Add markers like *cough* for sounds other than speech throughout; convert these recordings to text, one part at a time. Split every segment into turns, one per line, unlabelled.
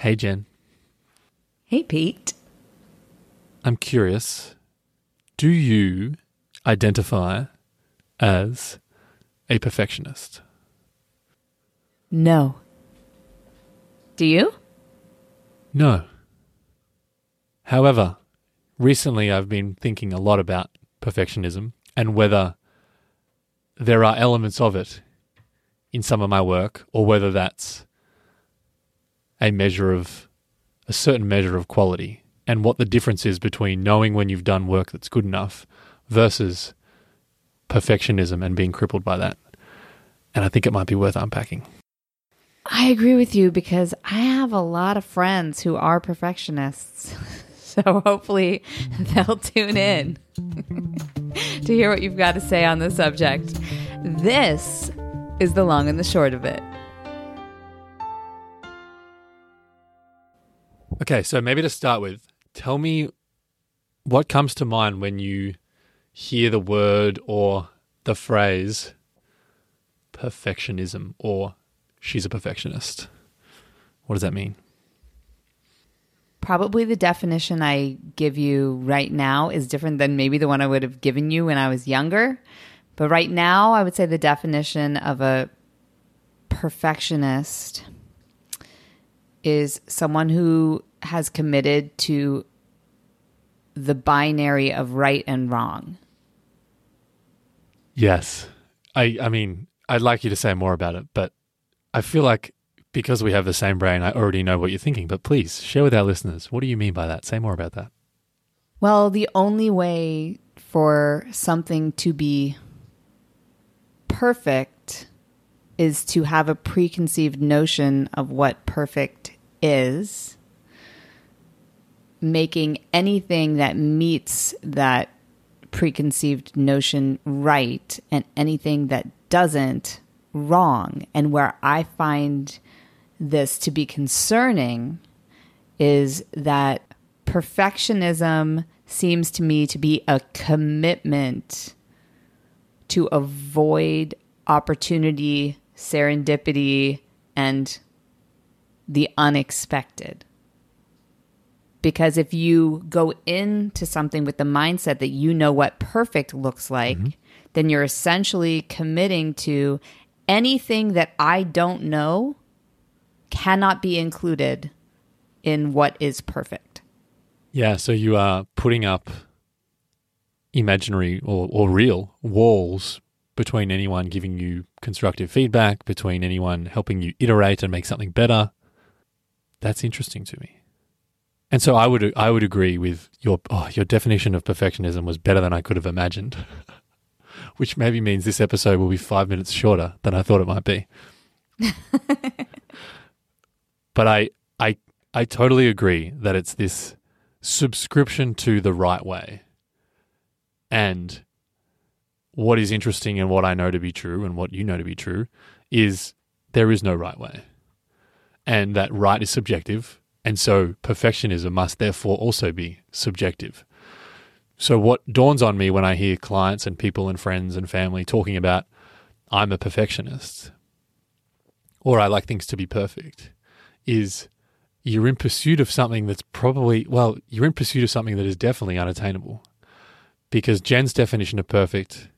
Hey, Jen.
Hey, Pete.
I'm curious. Do you identify as a perfectionist?
No. Do you?
No. However, recently I've been thinking a lot about perfectionism and whether there are elements of it in some of my work or whether that's a measure of a certain measure of quality and what the difference is between knowing when you've done work that's good enough versus perfectionism and being crippled by that. And I think it might be worth unpacking.
I agree with you because I have a lot of friends who are perfectionists. *laughs* So hopefully *laughs* they'll tune in *laughs* to hear what you've got to say on the subject. This is the long and the short of it.
Okay, so maybe to start with, tell me what comes to mind when you hear the word or the phrase perfectionism or she's a perfectionist. What does that mean?
Probably the definition I give you right now is different than maybe the one I would have given you when I was younger. But right now, I would say the definition of a perfectionist is someone who has committed to the binary of right and wrong.
Yes. I I mean, I'd like you to say more about it, but I feel like because we have the same brain, I already know what you're thinking, but please share with our listeners. What do you mean by that? Say more about that.
Well, the only way for something to be perfect is to have a preconceived notion of what perfect is, making anything that meets that preconceived notion right and anything that doesn't wrong. And where I find this to be concerning is that perfectionism seems to me to be a commitment to avoid opportunity, serendipity, and the unexpected. Because if you go into something with the mindset that you know what perfect looks like, mm-hmm. then you're essentially committing to anything that I don't know cannot be included in what is perfect.
Yeah, so you are putting up imaginary or, or real walls between anyone giving you constructive feedback, between anyone helping you iterate and make something better. That's interesting to me. And so I would I would agree with your oh, your definition of perfectionism was better than I could have imagined. *laughs* Which maybe means this episode will be 5 minutes shorter than I thought it might be. *laughs* But I, I, I totally agree that it's this subscription to the right way. And what is interesting and what I know to be true and what you know to be true is there is no right way. And that right is subjective. And so perfectionism must therefore also be subjective. So, what dawns on me when I hear clients and people and friends and family talking about, I'm a perfectionist, or I like things to be perfect, is you're in pursuit of something that's probably, well, you're in pursuit of something that is definitely unattainable. Because Jen's definition of perfect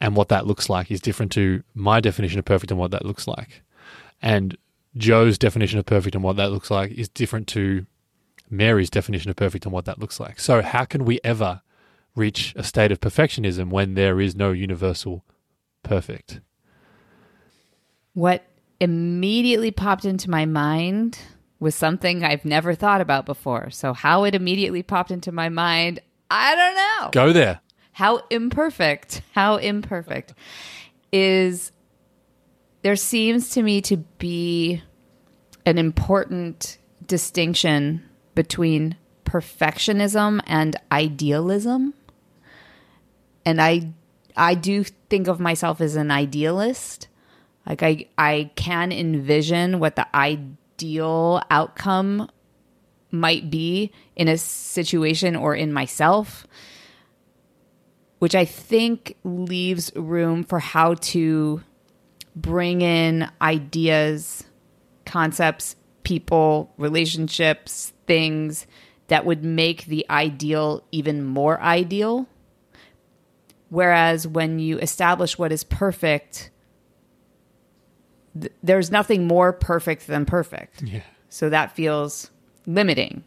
and what that looks like is different to my definition of perfect and what that looks like. And Joe's definition of perfect and what that looks like is different to Mary's definition of perfect and what that looks like. So, how can we ever reach a state of perfectionism when there is no universal perfect?
What immediately popped into my mind was something I've never thought about before. So, how it immediately popped into my mind, I don't know.
Go there.
How imperfect, how imperfect is there seems to me to be an important distinction between perfectionism and idealism. And I I do think of myself as an idealist. Like I I can envision what the ideal outcome might be in a situation or in myself which I think leaves room for how to bring in ideas, concepts, people, relationships, things that would make the ideal even more ideal. Whereas when you establish what is perfect, th- there's nothing more perfect than perfect.
Yeah.
So that feels limiting.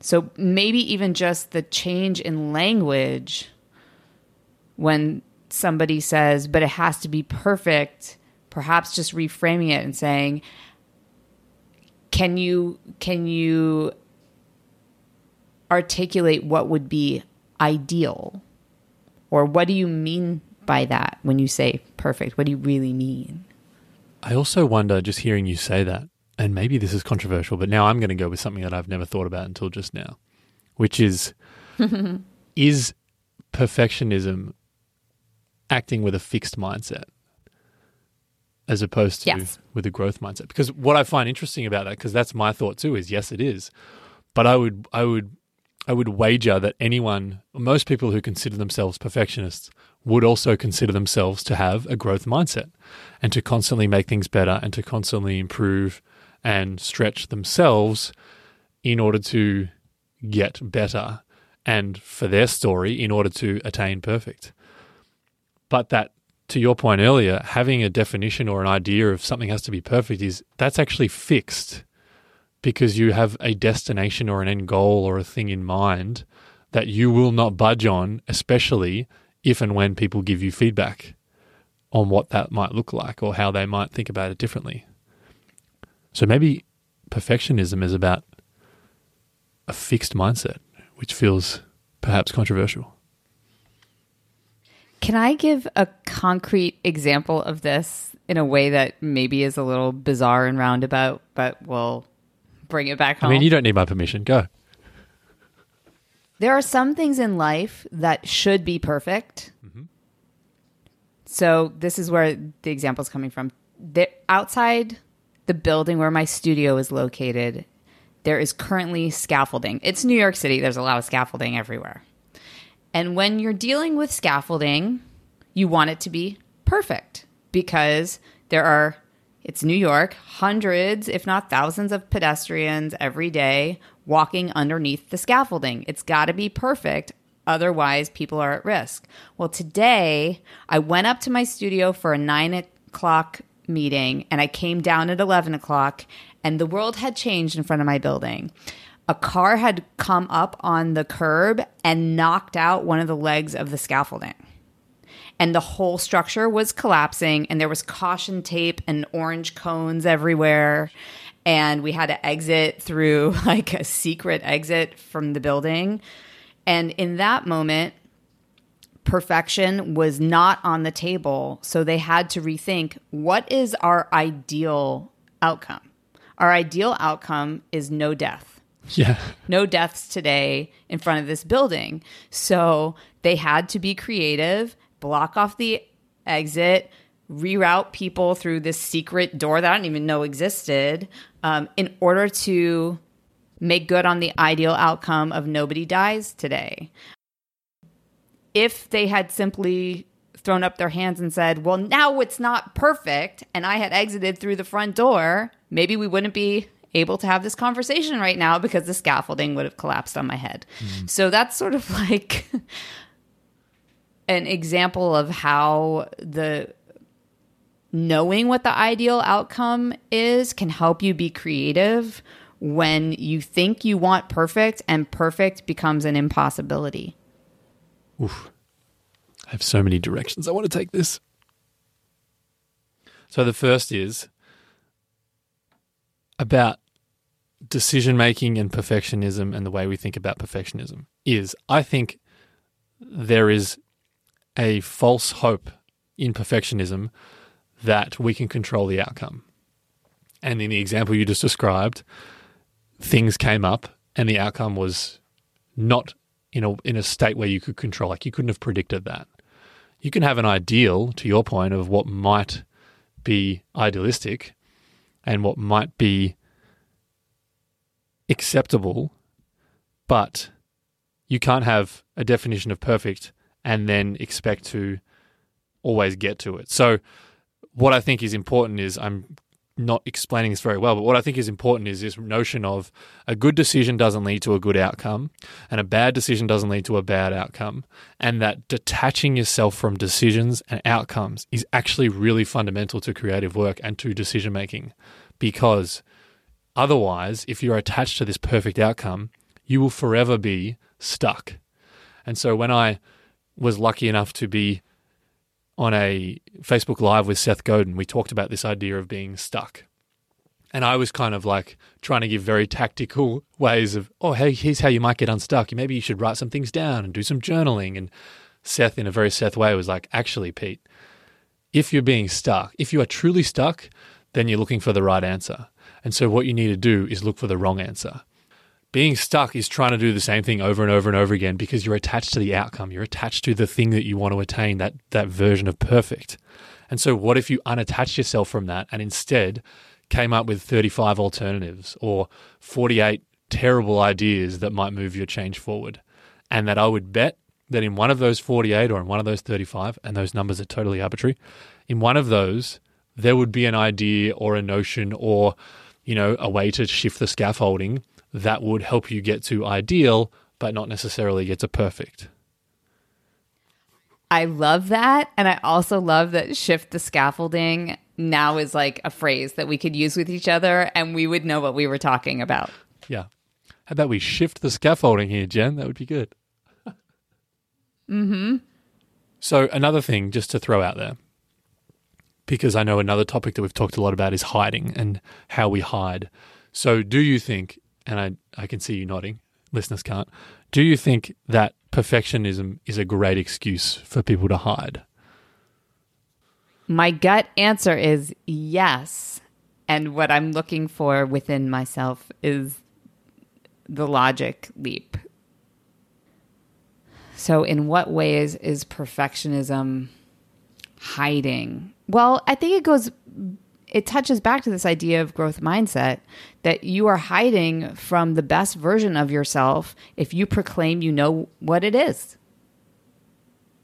So maybe even just the change in language when somebody says, but it has to be perfect, perhaps just reframing it and saying, can you can you articulate what would be ideal? Or what do you mean by that when you say perfect? What do you really mean?
I also wonder, just hearing you say that, and maybe this is controversial, but now I'm going to go with something that I've never thought about until just now, which is *laughs* is perfectionism acting with a fixed mindset as opposed to
Yes.
with a growth mindset? Because what I find interesting about that, because that's my thought too, is yes, it is, but I would, I would, I would wager that anyone, most people who consider themselves perfectionists, would also consider themselves to have a growth mindset and to constantly make things better and to constantly improve and stretch themselves in order to get better and for their story in order to attain perfect. But that, to your point earlier, having a definition or an idea of something has to be perfect is that's actually fixed because you have a destination or an end goal or a thing in mind that you will not budge on, especially if and when people give you feedback on what that might look like or how they might think about it differently. So maybe perfectionism is about a fixed mindset, which feels perhaps controversial.
Can I give a concrete example of this in a way that maybe is a little bizarre and roundabout, but will bring it back home?
I mean, you don't need my permission. Go.
There are some things in life that should be perfect. So this is where the example is coming from. There, outside the building where my studio is located, there is currently scaffolding. It's New York City. There's a lot of scaffolding everywhere. And when you're dealing with scaffolding, you want it to be perfect because there are, it's New York, hundreds, if not thousands of pedestrians every day walking underneath the scaffolding. It's got to be perfect. Otherwise, people are at risk. Well, today I went up to my studio for a nine o'clock meeting and I came down at 11 o'clock and the world had changed in front of my building a car had come up on the curb and knocked out one of the legs of the scaffolding. And the whole structure was collapsing, and there was caution tape and orange cones everywhere. And we had to exit through *laughs* like a secret exit from the building. And in that moment, perfection was not on the table. So they had to rethink what is our ideal outcome? Our ideal outcome is no death
Yeah.
no deaths today in front of this building. So they had to be creative, block off the exit, reroute people through this secret door that I didn't even know existed um, in order to make good on the ideal outcome of nobody dies today. If they had simply thrown up their hands and said, well, now it's not perfect, and I had exited through the front door, maybe we wouldn't be able to have this conversation right now because the scaffolding would have collapsed on my head. Hmm. So that's sort of *laughs* like an example of how the knowing what the ideal outcome is can help you be creative when you think you want perfect and perfect becomes an impossibility.
Oof. I have so many directions I want to take this. So the first is about decision making and perfectionism and the way we think about perfectionism is I think there is a false hope in perfectionism that we can control the outcome. And in the example you just described, things came up and the outcome was not in a in a state where you could control like you couldn't have predicted that. You can have an ideal to your point of what might be idealistic and what might be acceptable, but you can't have a definition of perfect and then expect to always get to it. So, what I think is important is I'm not explaining this very well, but what I think is important is this notion of a good decision doesn't lead to a good outcome, and a bad decision doesn't lead to a bad outcome, and that detaching yourself from decisions and outcomes is actually really fundamental to creative work and to decision making, because otherwise, if you're attached to this perfect outcome, you will forever be stuck. And so when I was lucky enough to be on a Facebook Live with Seth Godin, we talked about this idea of being stuck. And I was kind of like trying to give very tactical ways of, oh, hey, here's how you might get unstuck. Maybe you should write some things down and do some journaling. And Seth, in a very Seth way, was like, actually, Pete, if you're being stuck, if you are truly stuck, then you're looking for the right answer. And so what you need to do is look for the wrong answer being stuck is trying to do the same thing over and over and over again because you're attached to the outcome. You're attached to the thing that you want to attain, that that version of perfect. And so what if you unattach yourself from that and instead came up with 35 alternatives or 48 terrible ideas that might move your change forward? And that I would bet that in one of those 48 or in one of those 35, and those numbers are totally arbitrary, in one of those, there would be an idea or a notion or, you know, a way to shift the scaffolding that would help you get to ideal, but not necessarily get to perfect.
I love that. And I also love that shift the scaffolding now is like a phrase that we could use with each other and we would know what we were talking about.
Yeah. How about we shift the scaffolding here, Jen? That would be good.
mm hmm.
So, another thing just to throw out there, because I know another topic that we've talked a lot about is hiding and how we hide. So, do you think and I, I can see you nodding, listeners can't. Do you think that perfectionism is a great excuse for people to hide?
My gut answer is yes. And what I'm looking for within myself is the logic leap. So, in what ways is perfectionism hiding? Well, I think it goes it touches back to this idea of growth mindset that you are hiding from the best version of yourself if you proclaim you know what it is.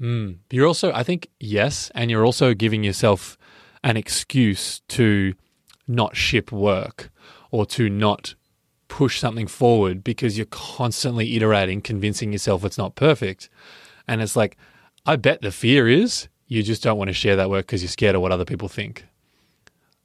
Mm. You're also, I think, yes, and you're also giving yourself an excuse to not ship work or to not push something forward because you're constantly iterating, convincing yourself it's not perfect. And it's like, I bet the fear is you just don't want to share that work because you're scared of what other people think.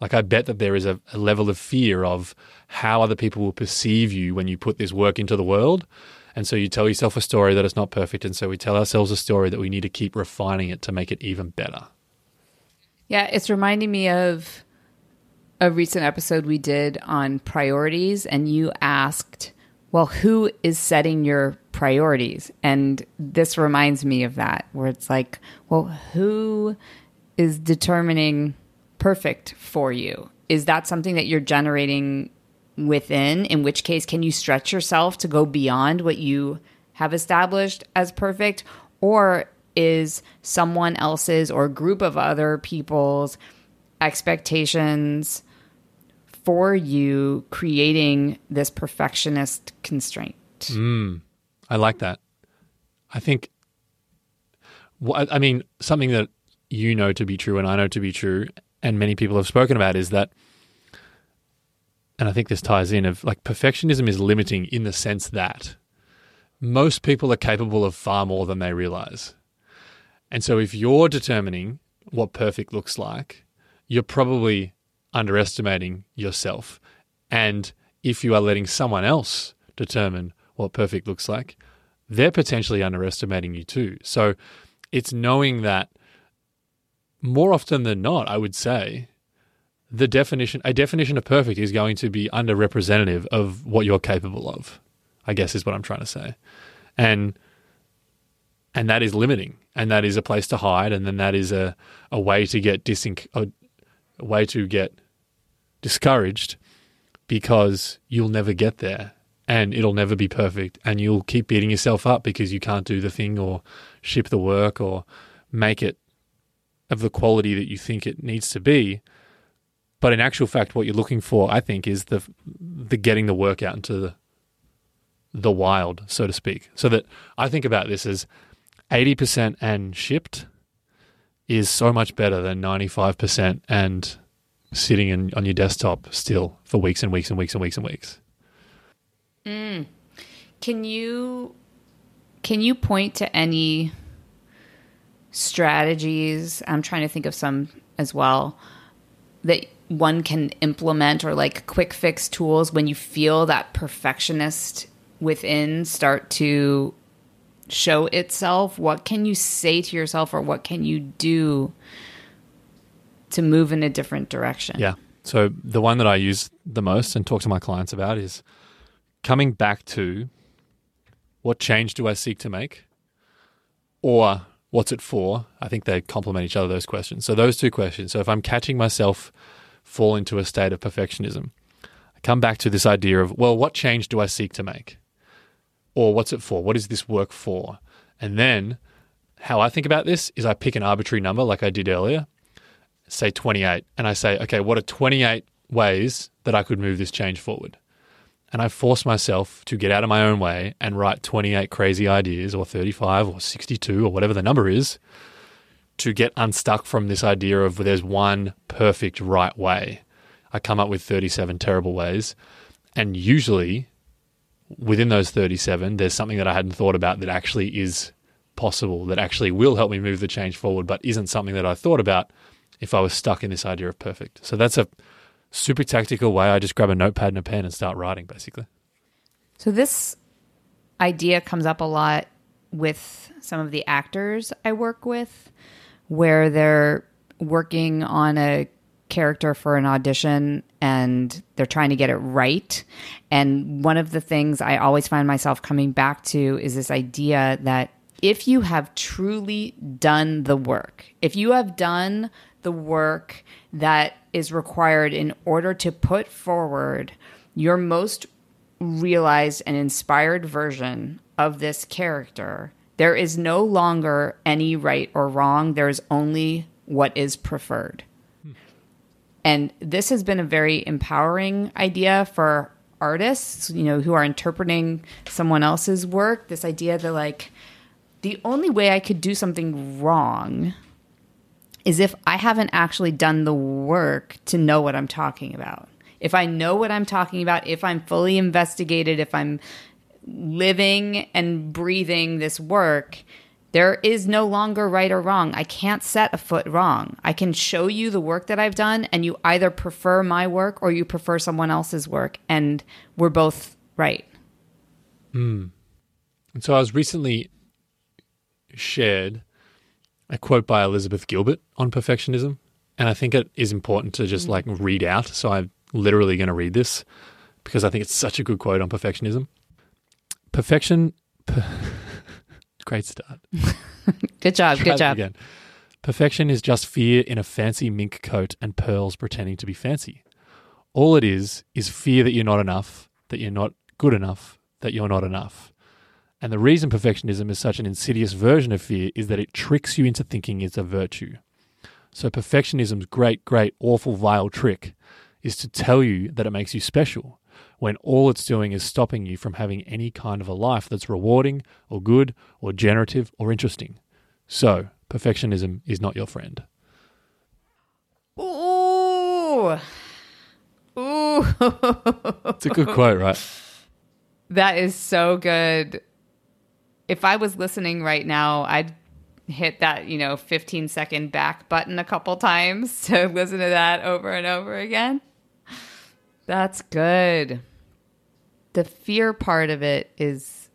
Like, I bet that there is a, a level of fear of how other people will perceive you when you put this work into the world. And so you tell yourself a story that it's not perfect. And so we tell ourselves a story that we need to keep refining it to make it even better.
Yeah, it's reminding me of a recent episode we did on priorities. And you asked, well, who is setting your priorities? And this reminds me of that, where it's like, well, who is determining perfect for you? Is that something that you're generating within? In which case, can you stretch yourself to go beyond what you have established as perfect? Or is someone else's or group of other people's expectations for you creating this perfectionist constraint?
Mm, I like that. I think, I mean, something that you know to be true and I know to be true, and many people have spoken about is that and I think this ties in of like perfectionism is limiting in the sense that most people are capable of far more than they realize. And so if you're determining what perfect looks like, you're probably underestimating yourself. And if you are letting someone else determine what perfect looks like, they're potentially underestimating you too. So it's knowing that more often than not, I would say, the definition a definition of perfect is going to be underrepresentative of what you're capable of. I guess is what I'm trying to say, and and that is limiting, and that is a place to hide, and then that is a a way to get disin- a, a way to get discouraged because you'll never get there and it'll never be perfect and you'll keep beating yourself up because you can't do the thing or ship the work or make it of the quality that you think it needs to be. But in actual fact, what you're looking for, I think, is the the getting the work out into the the wild, so to speak. So that I think about this as eighty percent and shipped is so much better than ninety five percent and sitting in, on your desktop still for weeks and weeks and weeks and weeks and weeks. Mm.
Can you can you point to any strategies? I'm trying to think of some as well that one can implement or like quick fix tools when you feel that perfectionist within start to show itself. What can you say to yourself or what can you do to move in a different direction?
Yeah. So the one that I use the most and talk to my clients about is coming back to what change do I seek to make or what's it for? I think they complement each other, those questions. So those two questions. So if I'm catching myself fall into a state of perfectionism, I come back to this idea of, well, what change do I seek to make? Or what's it for? What is this work for? And then how I think about this is I pick an arbitrary number like I did earlier, say 28, and I say, okay, what are 28 ways that I could move this change forward? And I force myself to get out of my own way and write 28 crazy ideas or 35 or 62 or whatever the number is to get unstuck from this idea of there's one perfect right way. I come up with 37 terrible ways. And usually within those 37, there's something that I hadn't thought about that actually is possible, that actually will help me move the change forward, but isn't something that I thought about if I was stuck in this idea of perfect. So that's a super tactical way. I just grab a notepad and a pen and start writing, basically.
So this idea comes up a lot with some of the actors I work with, where they're working on a character for an audition and they're trying to get it right. And one of the things I always find myself coming back to is this idea that if you have truly done the work, if you have done the work that is required in order to put forward your most realized and inspired version of this character, there is no longer any right or wrong. There's only what is preferred. Hmm. And this has been a very empowering idea for artists, you know, who are interpreting someone else's work. This idea that, like, the only way I could do something wrong is if I haven't actually done the work to know what I'm talking about. If I know what I'm talking about, if I'm fully investigated, if I'm living and breathing this work, there is no longer right or wrong. I can't set a foot wrong. I can show you the work that I've done, and you either prefer my work or you prefer someone else's work, and we're both right. Hmm.
And so I was recently shared a quote by Elizabeth Gilbert on perfectionism. And I think it is important to just mm. like read out. So I'm literally going to read this because I think it's such a good quote on perfectionism. Perfection. Per- *laughs* Great start. *laughs*
Good job.
Try
Good job.
Again. Perfection is just fear in a fancy mink coat and pearls pretending to be fancy. All it is is fear that you're not enough, that you're not good enough, that you're not enough. And the reason perfectionism is such an insidious version of fear is that it tricks you into thinking it's a virtue. So, perfectionism's great, great, awful, vile trick is to tell you that it makes you special when all it's doing is stopping you from having any kind of a life that's rewarding or good or generative or interesting. So, perfectionism is not your friend.
Ooh. Ooh.
It's a good quote, right? *laughs*
That is so good. If I was listening right now, I'd hit that, you know, 15 second back button a couple times *laughs* to listen to that over and over again. That's good. The fear part of it is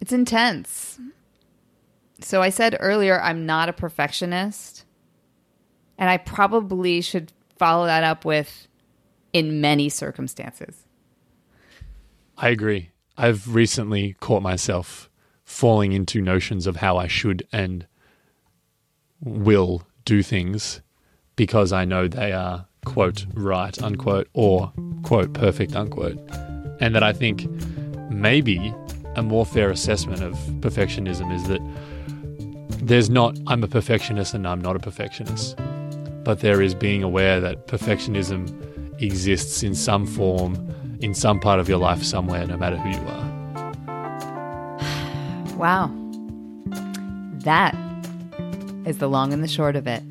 it's intense. So I said earlier I'm not a perfectionist. And I probably should follow that up with in many circumstances.
I agree. I've recently caught myself falling into notions of how I should and will do things because I know they are, quote, right, unquote, or, quote, perfect, unquote. And that I think maybe a more fair assessment of perfectionism is that there's not, I'm a perfectionist and I'm not a perfectionist, but there is being aware that perfectionism exists in some form, in some part of your life, somewhere, no matter who you are.
Wow. That is the long and the short of it.